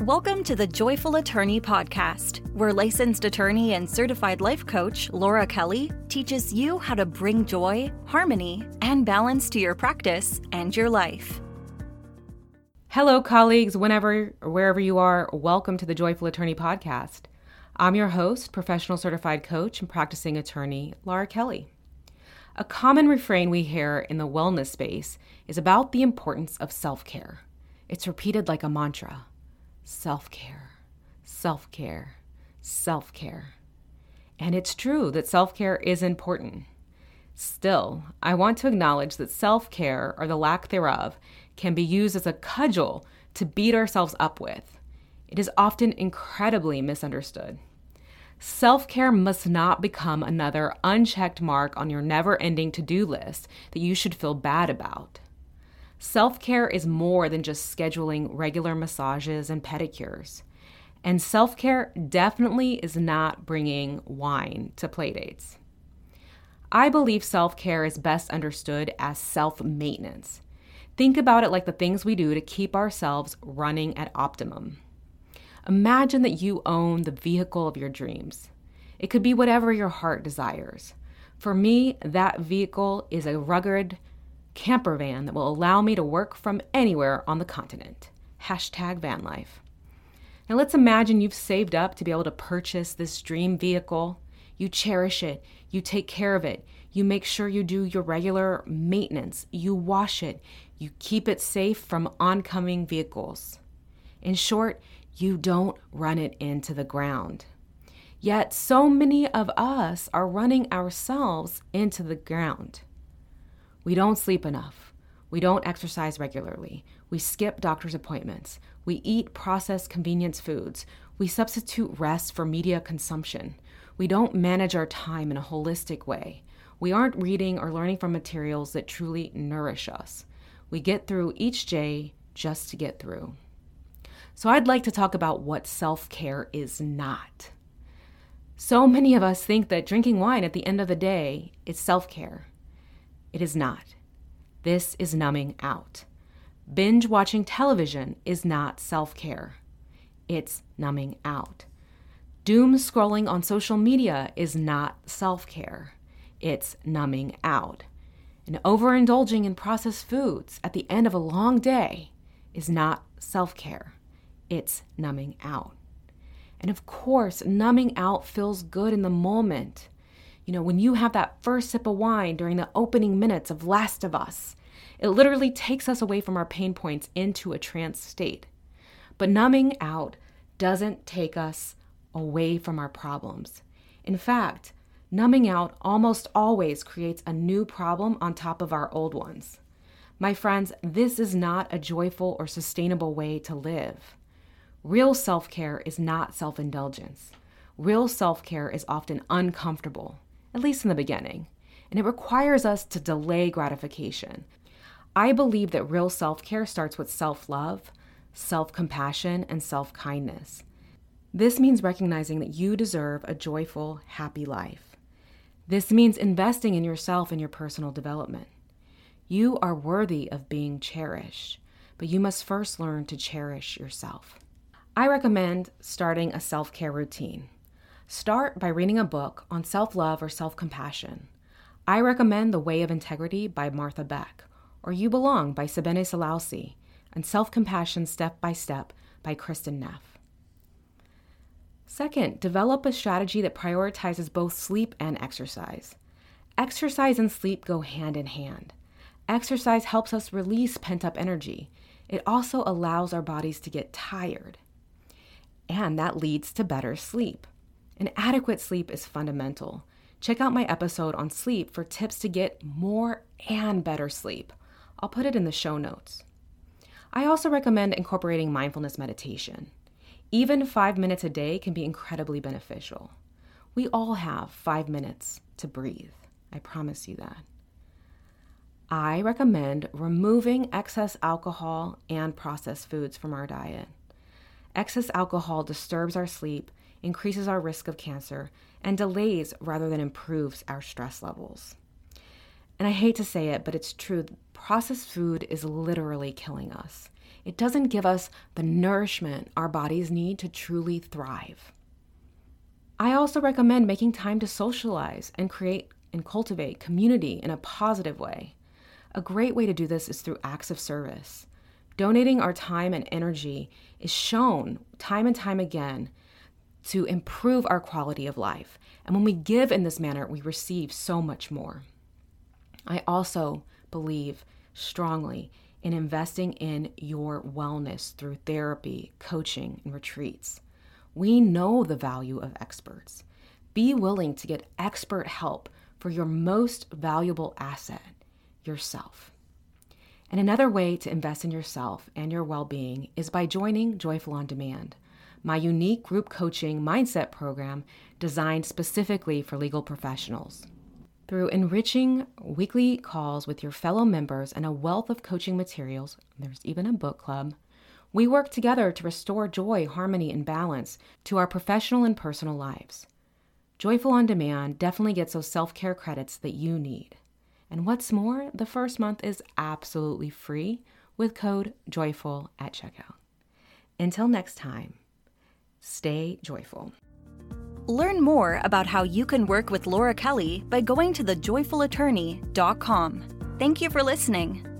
Welcome to the Joyful Attorney Podcast, where licensed attorney and certified life coach Laura Kelly teaches you how to bring joy, harmony, and balance to your practice and your life. Hello, colleagues, whenever or wherever you are, welcome to the Joyful Attorney Podcast. I'm your host, professional certified coach and practicing attorney, Laura Kelly. A common refrain we hear in the wellness space is about the importance of self care. It's repeated like a mantra self care, self care, self care. And it's true that self care is important. Still, I want to acknowledge that self care, or the lack thereof, can be used as a cudgel to beat ourselves up with. It is often incredibly misunderstood. Self care must not become another unchecked mark on your never ending to do list that you should feel bad about. Self care is more than just scheduling regular massages and pedicures. And self care definitely is not bringing wine to playdates. I believe self care is best understood as self maintenance. Think about it like the things we do to keep ourselves running at optimum. Imagine that you own the vehicle of your dreams. It could be whatever your heart desires. For me, that vehicle is a rugged, camper van that will allow me to work from anywhere on the continent. Hashtag van life. Now let's imagine you've saved up to be able to purchase this dream vehicle. You cherish it, you take care of it, you make sure you do your regular maintenance, you wash it, you keep it safe from oncoming vehicles. In short, you don't run it into the ground. Yet, so many of us are running ourselves into the ground. We don't sleep enough. We don't exercise regularly. We skip doctor's appointments. We eat processed convenience foods. We substitute rest for media consumption. We don't manage our time in a holistic way. We aren't reading or learning from materials that truly nourish us. We get through each day just to get through. So, I'd like to talk about what self care is not. So many of us think that drinking wine at the end of the day is self care. It is not. This is numbing out. Binge watching television is not self care, it's numbing out. Doom scrolling on social media is not self care, it's numbing out. And overindulging in processed foods at the end of a long day is not self care, it's numbing out. And of course, numbing out feels good in the moment. You know, when you have that first sip of wine during the opening minutes of Last of Us, it literally takes us away from our pain points into a trance state. But numbing out doesn't take us away from our problems. In fact, numbing out almost always creates a new problem on top of our old ones. My friends, this is not a joyful or sustainable way to live. Real self care is not self indulgence. Real self care is often uncomfortable at least in the beginning, and it requires us to delay gratification. I believe that real self care starts with self love, self compassion, and self kindness. This means recognizing that you deserve a joyful, happy life. This means investing in yourself and your personal development. You are worthy of being cherished, but you must first learn to cherish yourself. I recommend starting a self care routine. Start by reading a book on self love or self compassion. I recommend The Way of Integrity by Martha Beck, or You Belong by Sebene Selassie, and Self Compassion Step by Step by Kristin Neff. Second, develop a strategy that prioritizes both sleep and exercise. Exercise and sleep go hand in hand. Exercise helps us release pent up energy. It also allows our bodies to get tired. And that leads to better sleep. And adequate sleep is fundamental. Check out my episode on sleep for tips to get more and better sleep. I'll put it in the show notes. I also recommend incorporating mindfulness meditation. Even five minutes a day can be incredibly beneficial. We all have five minutes to breathe. I promise you that. I recommend removing excess alcohol and processed foods from our diet. Excess alcohol disturbs our sleep increases our risk of cancer, and delays rather than improves our stress levels. And I hate to say it, but it's true processed food is literally killing us. It doesn't give us the nourishment our bodies need to truly thrive. I also recommend making time to socialize and create and cultivate community in a positive way. A great way to do this is through acts of service. Donating our time and energy is shown time and time again to improve our quality of life. And when we give in this manner, we receive so much more. I also believe strongly in investing in your wellness through therapy, coaching, and retreats. We know the value of experts. Be willing to get expert help for your most valuable asset, yourself. And another way to invest in yourself and your well being is by joining Joyful on Demand, my unique group coaching mindset program designed specifically for legal professionals. Through enriching weekly calls with your fellow members and a wealth of coaching materials, there's even a book club, we work together to restore joy, harmony, and balance to our professional and personal lives. Joyful on Demand definitely gets those self care credits that you need. And what's more, the first month is absolutely free with code JOYFUL at checkout. Until next time, stay joyful. Learn more about how you can work with Laura Kelly by going to thejoyfulattorney.com. Thank you for listening.